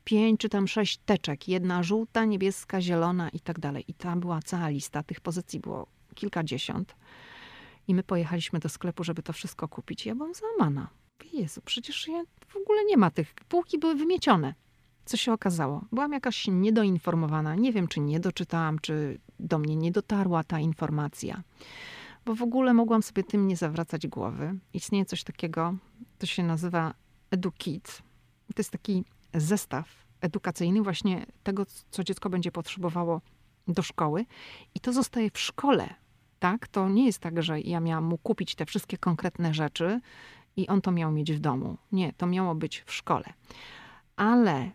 5 czy tam 6 teczek, jedna żółta, niebieska, zielona i tak dalej. I tam była cała lista, tych pozycji było kilkadziesiąt. I my pojechaliśmy do sklepu, żeby to wszystko kupić. Ja byłam załamana. Jezu, przecież ja, w ogóle nie ma tych. Półki były wymiecione. Co się okazało? Byłam jakaś niedoinformowana. Nie wiem, czy nie doczytałam, czy do mnie nie dotarła ta informacja. Bo w ogóle mogłam sobie tym nie zawracać głowy. Istnieje coś takiego, to się nazywa EduKit. To jest taki zestaw edukacyjny właśnie tego, co dziecko będzie potrzebowało do szkoły. I to zostaje w szkole. Tak? To nie jest tak, że ja miałam mu kupić te wszystkie konkretne rzeczy i on to miał mieć w domu. Nie, to miało być w szkole. Ale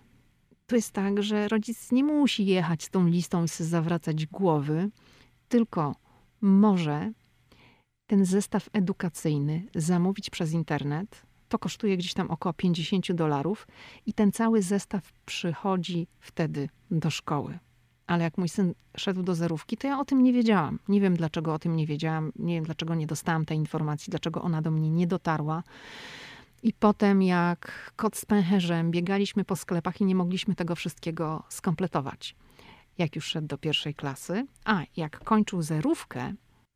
to jest tak, że rodzic nie musi jechać z tą listą i zawracać głowy, tylko może ten zestaw edukacyjny zamówić przez internet. To kosztuje gdzieś tam około 50 dolarów i ten cały zestaw przychodzi wtedy do szkoły. Ale jak mój syn szedł do zerówki, to ja o tym nie wiedziałam. Nie wiem, dlaczego o tym nie wiedziałam. Nie wiem, dlaczego nie dostałam tej informacji, dlaczego ona do mnie nie dotarła. I potem, jak kot z pęcherzem, biegaliśmy po sklepach i nie mogliśmy tego wszystkiego skompletować. Jak już szedł do pierwszej klasy, a jak kończył zerówkę,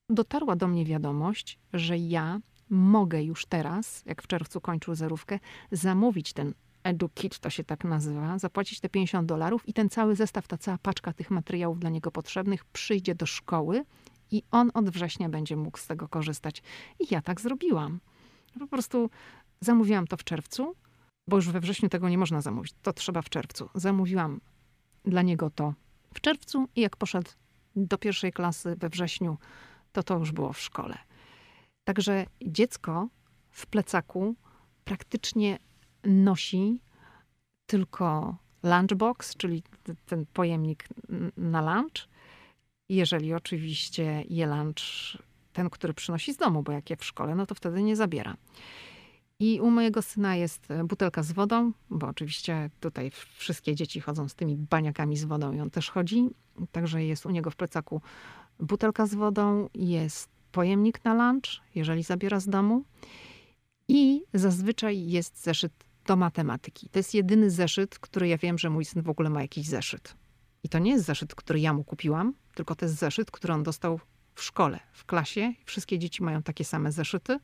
dotarła do mnie wiadomość, że ja mogę już teraz, jak w czerwcu kończył zerówkę, zamówić ten EduKit, to się tak nazywa, zapłacić te 50 dolarów i ten cały zestaw, ta cała paczka tych materiałów dla niego potrzebnych przyjdzie do szkoły i on od września będzie mógł z tego korzystać. I ja tak zrobiłam. Po prostu Zamówiłam to w czerwcu, bo już we wrześniu tego nie można zamówić. To trzeba w czerwcu. Zamówiłam dla niego to w czerwcu i jak poszedł do pierwszej klasy we wrześniu, to to już było w szkole. Także dziecko w plecaku praktycznie nosi tylko lunchbox, czyli ten pojemnik na lunch, jeżeli oczywiście je lunch ten, który przynosi z domu, bo jak je w szkole, no to wtedy nie zabiera. I u mojego syna jest e, butelka z wodą, bo oczywiście tutaj wszystkie dzieci chodzą z tymi baniakami z wodą i on też chodzi. Także jest u niego w plecaku butelka z wodą, jest pojemnik na lunch, jeżeli zabiera z domu. I zazwyczaj jest zeszyt do matematyki. To jest jedyny zeszyt, który ja wiem, że mój syn w ogóle ma jakiś zeszyt. I to nie jest zeszyt, który ja mu kupiłam, tylko to jest zeszyt, który on dostał w szkole, w klasie. Wszystkie dzieci mają takie same zeszyty.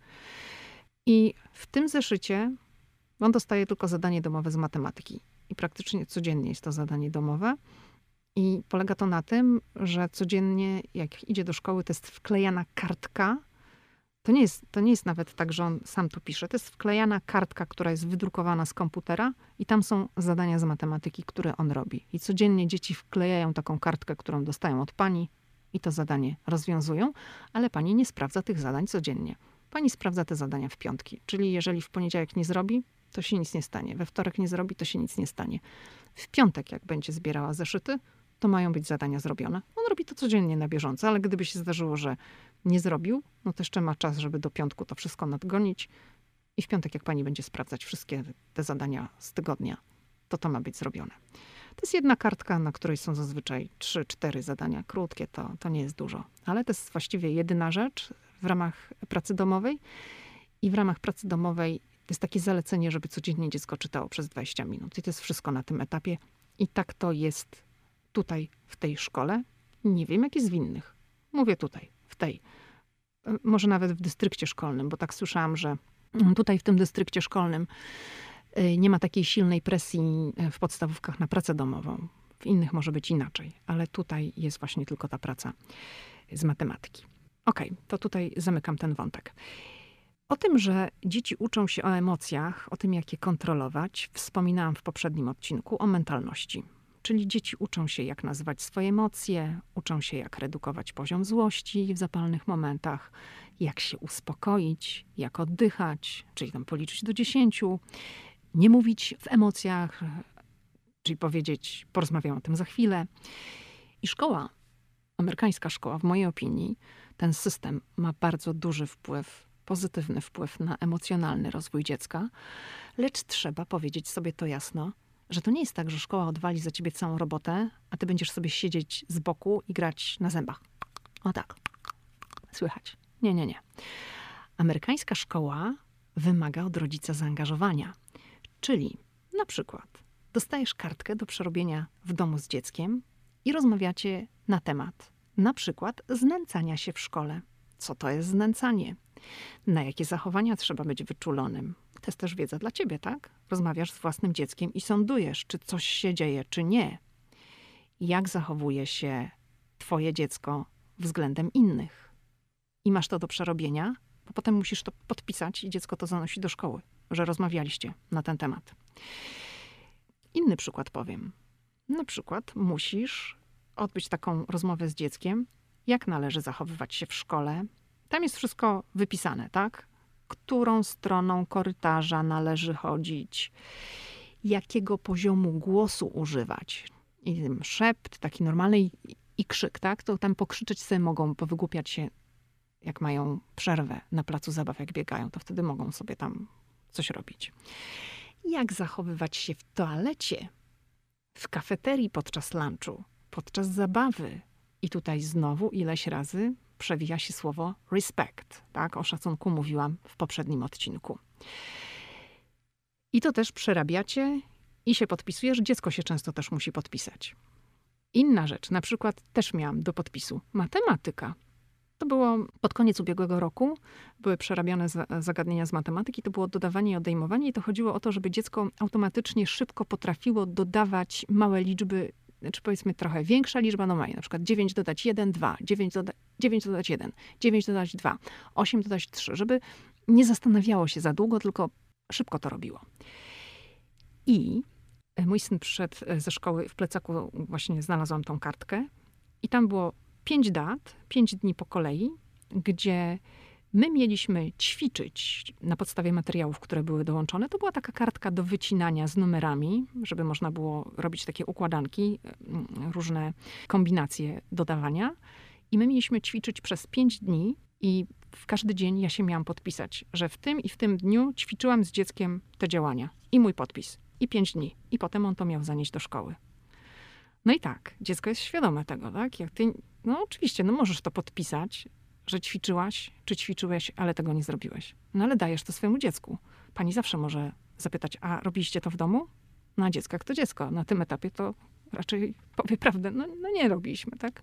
I w tym zeszycie on dostaje tylko zadanie domowe z matematyki. I praktycznie codziennie jest to zadanie domowe. I polega to na tym, że codziennie, jak idzie do szkoły, to jest wklejana kartka. To nie, jest, to nie jest nawet tak, że on sam tu pisze. To jest wklejana kartka, która jest wydrukowana z komputera, i tam są zadania z matematyki, które on robi. I codziennie dzieci wklejają taką kartkę, którą dostają od pani, i to zadanie rozwiązują, ale pani nie sprawdza tych zadań codziennie. Pani sprawdza te zadania w piątki. Czyli jeżeli w poniedziałek nie zrobi, to się nic nie stanie. We wtorek nie zrobi, to się nic nie stanie. W piątek, jak będzie zbierała zeszyty, to mają być zadania zrobione. On robi to codziennie na bieżąco, ale gdyby się zdarzyło, że nie zrobił, no to jeszcze ma czas, żeby do piątku to wszystko nadgonić. I w piątek, jak pani będzie sprawdzać wszystkie te zadania z tygodnia, to to ma być zrobione. To jest jedna kartka, na której są zazwyczaj 3-4 zadania krótkie, to, to nie jest dużo. Ale to jest właściwie jedyna rzecz w ramach pracy domowej. I w ramach pracy domowej jest takie zalecenie, żeby codziennie dziecko czytało przez 20 minut. I to jest wszystko na tym etapie. I tak to jest tutaj, w tej szkole. Nie wiem, jak jest w innych. Mówię tutaj, w tej. E, może nawet w dystrykcie szkolnym, bo tak słyszałam, że tutaj w tym dystrykcie szkolnym e, nie ma takiej silnej presji e, w podstawówkach na pracę domową. W innych może być inaczej, ale tutaj jest właśnie tylko ta praca z matematyki. Ok, to tutaj zamykam ten wątek. O tym, że dzieci uczą się o emocjach, o tym, jak je kontrolować, wspominałam w poprzednim odcinku o mentalności. Czyli dzieci uczą się, jak nazywać swoje emocje, uczą się, jak redukować poziom złości w zapalnych momentach, jak się uspokoić, jak oddychać, czyli tam policzyć do dziesięciu, nie mówić w emocjach, czyli powiedzieć, porozmawiam o tym za chwilę. I szkoła, amerykańska szkoła, w mojej opinii, ten system ma bardzo duży wpływ, pozytywny wpływ na emocjonalny rozwój dziecka, lecz trzeba powiedzieć sobie to jasno, że to nie jest tak, że szkoła odwali za ciebie całą robotę, a ty będziesz sobie siedzieć z boku i grać na zębach. O tak. Słychać. Nie, nie, nie. Amerykańska szkoła wymaga od rodzica zaangażowania. Czyli na przykład dostajesz kartkę do przerobienia w domu z dzieckiem i rozmawiacie na temat na przykład znęcania się w szkole. Co to jest znęcanie? Na jakie zachowania trzeba być wyczulonym? To jest też wiedza dla ciebie, tak? Rozmawiasz z własnym dzieckiem i sądujesz, czy coś się dzieje, czy nie. Jak zachowuje się twoje dziecko względem innych. I masz to do przerobienia, bo potem musisz to podpisać i dziecko to zanosi do szkoły, że rozmawialiście na ten temat. Inny przykład powiem. Na przykład musisz odbyć taką rozmowę z dzieckiem, jak należy zachowywać się w szkole. Tam jest wszystko wypisane, tak? Którą stroną korytarza należy chodzić, jakiego poziomu głosu używać. I szept, taki normalny i, i krzyk, tak? To tam pokrzyczeć sobie mogą, powygłupiać się, jak mają przerwę na placu zabaw, jak biegają, to wtedy mogą sobie tam coś robić. Jak zachowywać się w toalecie, w kafeterii podczas lunchu, podczas zabawy. I tutaj znowu ileś razy przewija się słowo respect. Tak? O szacunku mówiłam w poprzednim odcinku. I to też przerabiacie i się podpisujesz. Dziecko się często też musi podpisać. Inna rzecz, na przykład też miałam do podpisu matematyka. To było pod koniec ubiegłego roku, były przerabiane zagadnienia z matematyki, to było dodawanie i odejmowanie i to chodziło o to, żeby dziecko automatycznie szybko potrafiło dodawać małe liczby czy powiedzmy trochę większa liczba, no ma na przykład 9 dodać 1, 2, 9, doda 9 dodać 1, 9 dodać 2, 8 dodać 3, żeby nie zastanawiało się za długo, tylko szybko to robiło. I e, mój syn przyszedł e, ze szkoły, w plecaku właśnie znalazłam tą kartkę i tam było 5 dat, 5 dni po kolei, gdzie My mieliśmy ćwiczyć na podstawie materiałów, które były dołączone. To była taka kartka do wycinania z numerami, żeby można było robić takie układanki, mm, różne kombinacje dodawania. I my mieliśmy ćwiczyć przez pięć dni i w każdy dzień ja się miałam podpisać, że w tym i w tym dniu ćwiczyłam z dzieckiem te działania. I mój podpis. I pięć dni. I potem on to miał zanieść do szkoły. No i tak, dziecko jest świadome tego, tak? Jak ty, no oczywiście, no możesz to podpisać, że ćwiczyłaś, czy ćwiczyłeś, ale tego nie zrobiłeś. No ale dajesz to swojemu dziecku. Pani zawsze może zapytać, a robiliście to w domu? No a dziecko to dziecko. Na tym etapie to raczej powie prawdę. No, no nie robiliśmy, tak?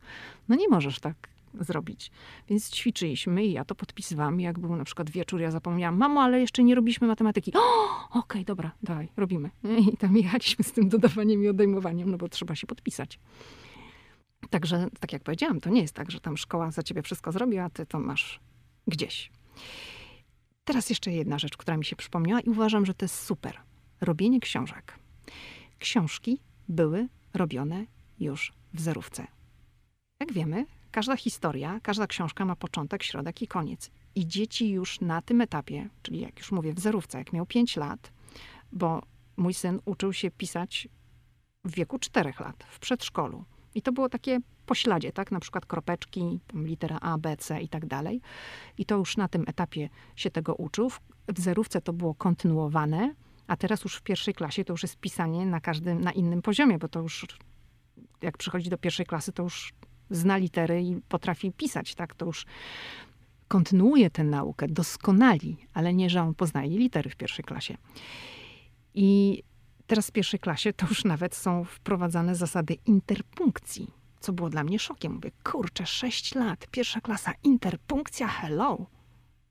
No nie możesz tak zrobić. Więc ćwiczyliśmy i ja to podpisywałam. Jak był na przykład wieczór, ja zapomniałam, mamo, ale jeszcze nie robiliśmy matematyki. [gasps] Okej, okay, dobra, dawaj, robimy. I tam jechaliśmy z tym dodawaniem i odejmowaniem, no bo trzeba się podpisać. Także, tak jak powiedziałam, to nie jest tak, że tam szkoła za ciebie wszystko zrobi, a ty to masz gdzieś. Teraz jeszcze jedna rzecz, która mi się przypomniała i uważam, że to jest super. Robienie książek. Książki były robione już w zerówce. Jak wiemy, każda historia, każda książka ma początek, środek i koniec. I dzieci już na tym etapie, czyli jak już mówię, w zerówce, jak miał 5 lat, bo mój syn uczył się pisać w wieku 4 lat, w przedszkolu. I to było takie pośladzie, tak? Na przykład kropeczki, litera A, B, C i tak dalej. I to już na tym etapie się tego uczył. W zerówce to było kontynuowane, a teraz już w pierwszej klasie to już jest pisanie na każdym, na innym poziomie, bo to już jak przychodzi do pierwszej klasy, to już zna litery i potrafi pisać, tak? To już kontynuuje tę naukę, doskonali, ale nie, że on poznaje litery w pierwszej klasie. I teraz w pierwszej klasie to już nawet są wprowadzane zasady interpunkcji, co było dla mnie szokiem. Mówię, kurczę, 6 lat, pierwsza klasa, interpunkcja, hello.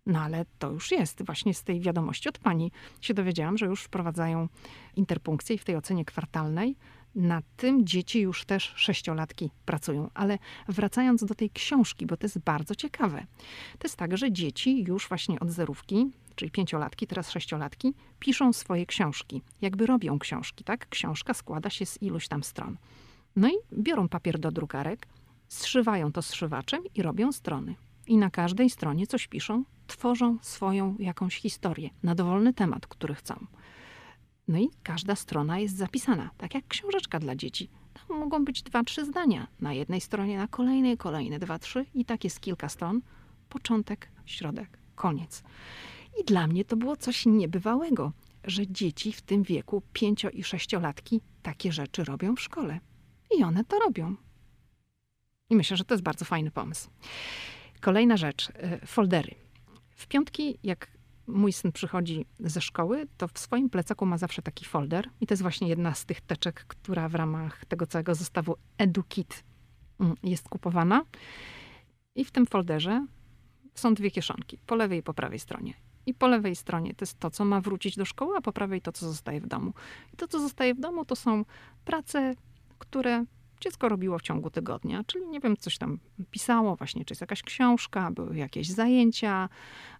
No ale to już jest. Właśnie z tej wiadomości od pani się dowiedziałam, że już wprowadzają interpunkcję i w tej ocenie kwartalnej na tym dzieci już też sześciolatki pracują. Ale wracając do tej książki, bo to jest bardzo ciekawe. To jest tak, że dzieci już właśnie od zerówki, czyli pięciolatki, teraz sześciolatki, piszą swoje książki. Jakby robią książki, tak? Książka składa się z iluś tam stron. No i biorą papier do drukarek, zszywają to zszywaczem i robią strony. I na każdej stronie coś piszą, tworzą swoją jakąś historię na dowolny temat, który chcą. No i każda strona jest zapisana, tak jak książeczka dla dzieci. Tam mogą być dwa, trzy zdania. Na jednej stronie, na kolejnej, kolejne dwa, trzy i tak jest kilka stron. Początek, środek, koniec. I dla mnie to było coś niebywałego, że dzieci w tym wieku pięcio- i sześciolatki takie rzeczy robią w szkole. I one to robią. I myślę, że to jest bardzo fajny pomysł. Kolejna rzecz, y, foldery. W piątki, jak mój syn przychodzi ze szkoły, to w swoim plecaku ma zawsze taki folder. I to jest właśnie jedna z tych teczek, która w ramach tego całego zestawu EduKit mm, jest kupowana. I w tym folderze są dwie kieszonki, po lewej i po prawej stronie. I po lewej stronie to jest to, co ma wrócić do szkoły, a po prawej to, co zostaje w domu. I to, co zostaje w domu, to są prace, które dziecko robiło w ciągu tygodnia, czyli nie wiem, coś tam pisało, właśnie, czy jest jakaś książka, były jakieś zajęcia,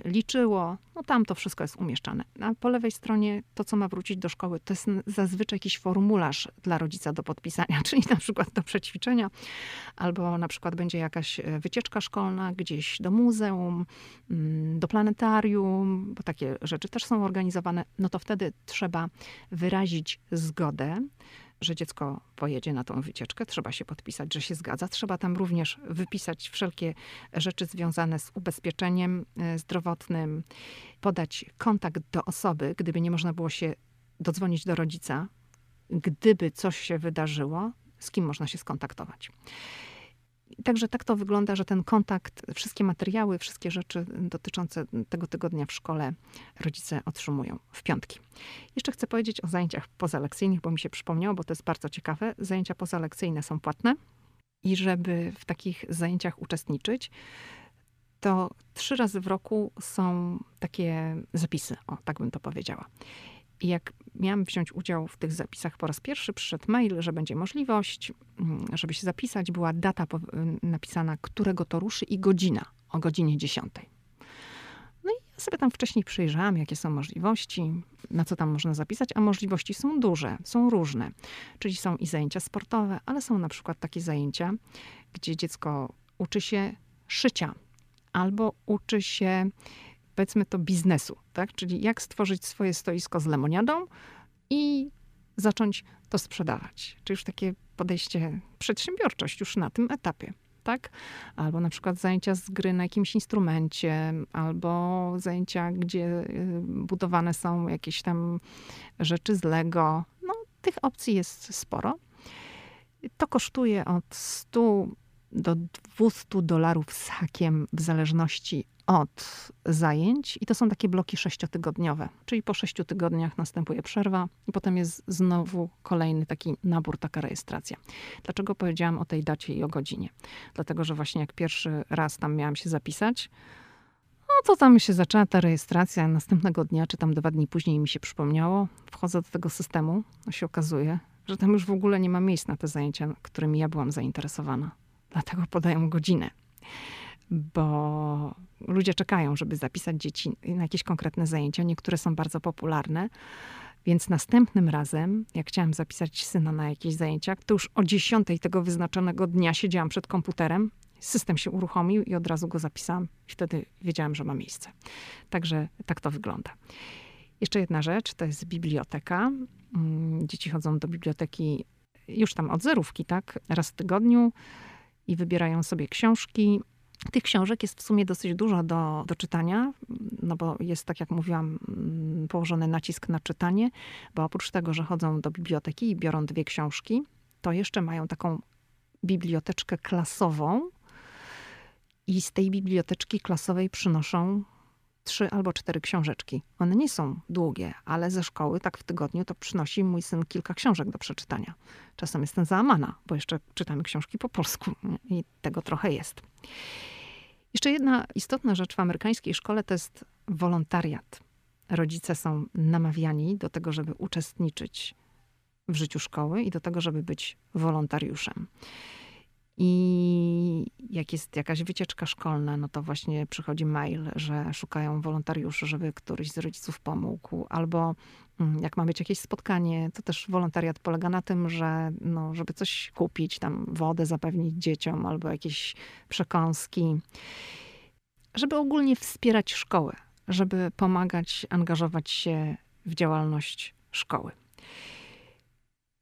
liczyło. No tam to wszystko jest umieszczane. A po lewej stronie to, co ma wrócić do szkoły, to jest zazwyczaj jakiś formularz dla rodzica do podpisania, [laughs] czyli na przykład do przećwiczenia, albo na przykład będzie jakaś e, wycieczka szkolna gdzieś do muzeum, mm, do planetarium, bo takie rzeczy też są organizowane. No to wtedy trzeba wyrazić zgodę że dziecko pojedzie na tą wycieczkę, trzeba się podpisać, że się zgadza. Trzeba tam również wypisać wszelkie rzeczy związane z ubezpieczeniem e, zdrowotnym, podać kontakt do osoby, gdyby nie można było się dodzwonić do rodzica, gdyby coś się wydarzyło, z kim można się skontaktować. Także tak to wygląda, że ten kontakt, wszystkie materiały, wszystkie rzeczy dotyczące tego tygodnia w szkole rodzice otrzymują w piątki. Jeszcze chcę powiedzieć o zajęciach pozalekcyjnych, bo mi się przypomniało, bo to jest bardzo ciekawe. Zajęcia pozalekcyjne są płatne i żeby w takich zajęciach uczestniczyć, to trzy razy w roku są takie zapisy, o tak bym to powiedziała. I jak miałam wziąć udział w tych zapisach po raz pierwszy, przyszedł mail, że będzie możliwość, mm, żeby się zapisać. Była data napisana, którego to ruszy i godzina, o godzinie 10. No i ja sobie tam wcześniej przyjrzałam, jakie są możliwości, na co tam można zapisać, a możliwości są duże, są różne. Czyli są i zajęcia sportowe, ale są na przykład takie zajęcia, gdzie dziecko uczy się szycia albo uczy się powiedzmy to biznesu, tak? Czyli jak stworzyć swoje stoisko z lemoniadą i zacząć to sprzedawać. Czyli już takie podejście, przedsiębiorczość już na tym etapie. Tak? Albo na przykład zajęcia z gry na jakimś instrumencie, albo zajęcia, gdzie y, budowane są jakieś tam rzeczy z Lego. No, tych opcji jest sporo. To kosztuje od 100 do 200 dolarów z hakiem, w zależności od zajęć i to są takie bloki sześciotygodniowe, czyli po sześciu tygodniach następuje przerwa i potem jest znowu kolejny taki nabór, taka rejestracja. Dlaczego powiedziałam o tej dacie i o godzinie? Dlatego, że właśnie jak pierwszy raz tam miałam się zapisać, no to tam się zaczęła ta rejestracja. Następnego dnia, czy tam dwa dni później mi się przypomniało, wchodzę do tego systemu, a się okazuje, że tam już w ogóle nie ma miejsc na te zajęcia, którymi ja byłam zainteresowana. Dlatego podają godzinę. Bo ludzie czekają, żeby zapisać dzieci na jakieś konkretne zajęcia. Niektóre są bardzo popularne. Więc następnym razem, jak chciałam zapisać syna na jakieś zajęcia, to już o 10 tego wyznaczonego dnia siedziałam przed komputerem, system się uruchomił i od razu go zapisałam. Wtedy wiedziałam, że ma miejsce. Także tak to wygląda. Jeszcze jedna rzecz, to jest biblioteka. Mm, dzieci chodzą do biblioteki już tam od zerówki, tak? Raz w tygodniu i wybierają sobie książki. Tych książek jest w sumie dosyć dużo do, do czytania, no bo jest, tak jak mówiłam, mm, położony nacisk na czytanie, bo oprócz tego, że chodzą do biblioteki i biorą dwie książki, to jeszcze mają taką biblioteczkę klasową i z tej biblioteczki klasowej przynoszą trzy albo cztery książeczki. One nie są długie, ale ze szkoły tak w tygodniu to przynosi mój syn kilka książek do przeczytania. Czasem jestem załamana, bo jeszcze czytamy książki po polsku i tego trochę jest. Jeszcze jedna istotna rzecz w amerykańskiej szkole to jest wolontariat. Rodzice są namawiani do tego, żeby uczestniczyć w życiu szkoły i do tego, żeby być wolontariuszem. I jak jest jakaś wycieczka szkolna, no to właśnie przychodzi mail, że szukają wolontariuszy, żeby któryś z rodziców pomógł. Albo mm, jak ma być jakieś spotkanie, to też wolontariat polega na tym, że no, żeby coś kupić, tam wodę zapewnić dzieciom albo jakieś przekąski. Żeby ogólnie wspierać szkołę, żeby pomagać, angażować się w działalność szkoły.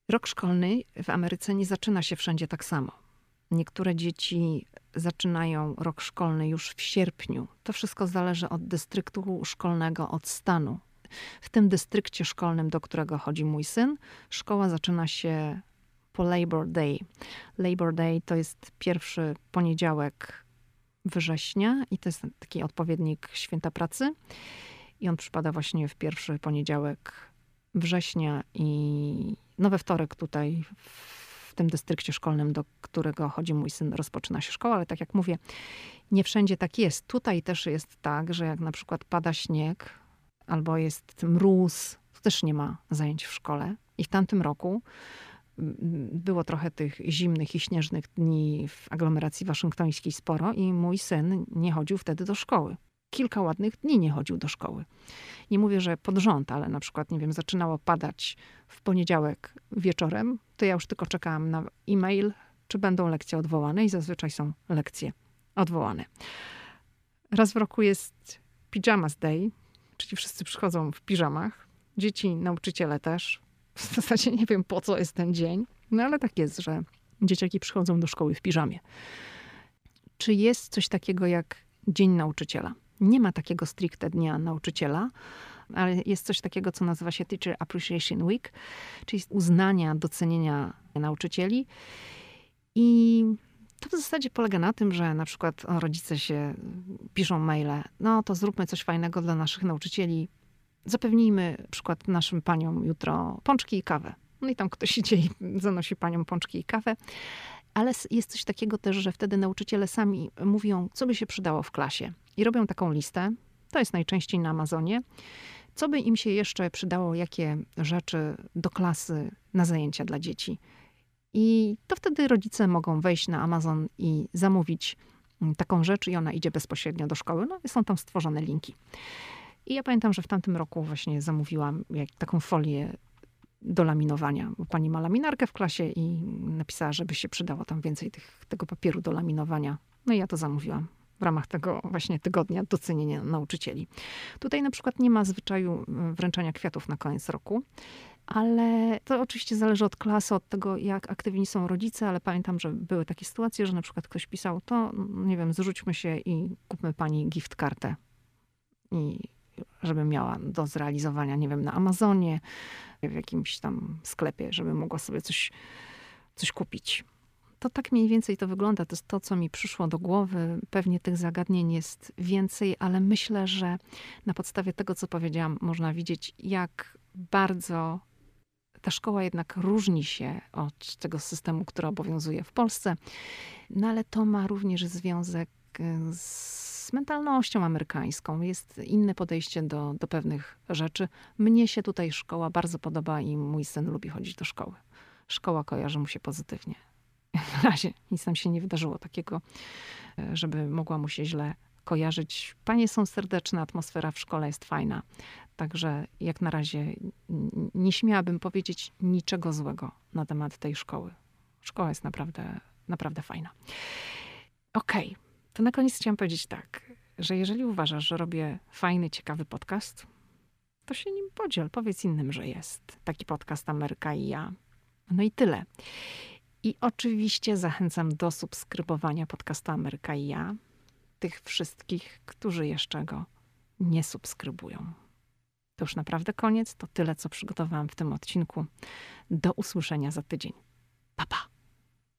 Rok szkolny w Ameryce nie zaczyna się wszędzie tak samo. Niektóre dzieci zaczynają rok szkolny już w sierpniu. To wszystko zależy od dystryktu szkolnego, od stanu. W tym dystrykcie szkolnym, do którego chodzi mój syn, szkoła zaczyna się po Labor Day. Labor Day to jest pierwszy poniedziałek września i to jest taki odpowiednik święta pracy. I on przypada właśnie w pierwszy poniedziałek września i no we wtorek tutaj w tym dystrykcie szkolnym, do którego chodzi mój syn, rozpoczyna się szkoła, ale tak jak mówię, nie wszędzie tak jest. Tutaj też jest tak, że jak na przykład pada śnieg albo jest mróz, to też nie ma zajęć w szkole. I w tamtym roku było trochę tych zimnych i śnieżnych dni w aglomeracji waszyngtońskiej sporo i mój syn nie chodził wtedy do szkoły kilka ładnych dni nie chodził do szkoły. Nie mówię, że pod rząd, ale na przykład, nie wiem, zaczynało padać w poniedziałek wieczorem, to ja już tylko czekałam na e-mail, czy będą lekcje odwołane i zazwyczaj są lekcje odwołane. Raz w roku jest Pyjamas Day, czyli wszyscy przychodzą w piżamach. Dzieci, nauczyciele też. W zasadzie nie wiem, po co jest ten dzień, no ale tak jest, że dzieciaki przychodzą do szkoły w piżamie. Czy jest coś takiego jak Dzień Nauczyciela? Nie ma takiego stricte dnia nauczyciela, ale jest coś takiego, co nazywa się Teacher Appreciation Week, czyli uznania, docenienia nauczycieli. I to w zasadzie polega na tym, że na przykład rodzice się piszą maile, no to zróbmy coś fajnego dla naszych nauczycieli. Zapewnijmy na przykład naszym paniom jutro pączki i kawę. No i tam ktoś idzie i zanosi paniom pączki i kawę. Ale jest coś takiego też, że wtedy nauczyciele sami mówią, co by się przydało w klasie. I robią taką listę. To jest najczęściej na Amazonie. Co by im się jeszcze przydało, jakie rzeczy do klasy na zajęcia dla dzieci. I to wtedy rodzice mogą wejść na Amazon i zamówić mm, taką rzecz i ona idzie bezpośrednio do szkoły. No są tam stworzone linki. I ja pamiętam, że w tamtym roku właśnie zamówiłam taką folię do laminowania. Pani ma laminarkę w klasie i napisała, żeby się przydało tam więcej tych, tego papieru do laminowania. No i ja to zamówiłam w ramach tego właśnie tygodnia docenienia nauczycieli. Tutaj na przykład nie ma zwyczaju mm, wręczania kwiatów na koniec roku, ale to oczywiście zależy od klasy, od tego, jak aktywni są rodzice, ale pamiętam, że były takie sytuacje, że na przykład ktoś pisał, to nie wiem, zrzućmy się i kupmy pani gift kartę. I żeby miała do zrealizowania, nie wiem, na Amazonie, w jakimś tam sklepie, żeby mogła sobie coś, coś kupić. To tak mniej więcej to wygląda. To jest to, co mi przyszło do głowy. Pewnie tych zagadnień jest więcej, ale myślę, że na podstawie tego, co powiedziałam, można widzieć, jak bardzo ta szkoła jednak różni się od tego systemu, który obowiązuje w Polsce. No ale to ma również związek y, z mentalnością amerykańską. Jest inne podejście do, do pewnych rzeczy. Mnie się tutaj szkoła bardzo podoba i mój syn lubi chodzić do szkoły. Szkoła kojarzy mu się pozytywnie. [laughs] Na razie nic nam się nie wydarzyło takiego, y, żeby mogła mu się źle kojarzyć. Panie są serdeczne, atmosfera w szkole jest fajna. Także jak na razie nie śmiałabym powiedzieć niczego złego na temat tej szkoły. Szkoła jest naprawdę, naprawdę fajna. Okej, okay. to na koniec chciałam powiedzieć tak, że jeżeli uważasz, że robię fajny, ciekawy podcast, to się nim podziel. Powiedz innym, że jest taki podcast Ameryka i ja. No i tyle. I oczywiście zachęcam do subskrybowania podcastu Ameryka i ja tych wszystkich, którzy jeszcze go nie subskrybują. To już naprawdę koniec. To tyle, co przygotowałam w tym odcinku. Do usłyszenia za tydzień. Pa, pa.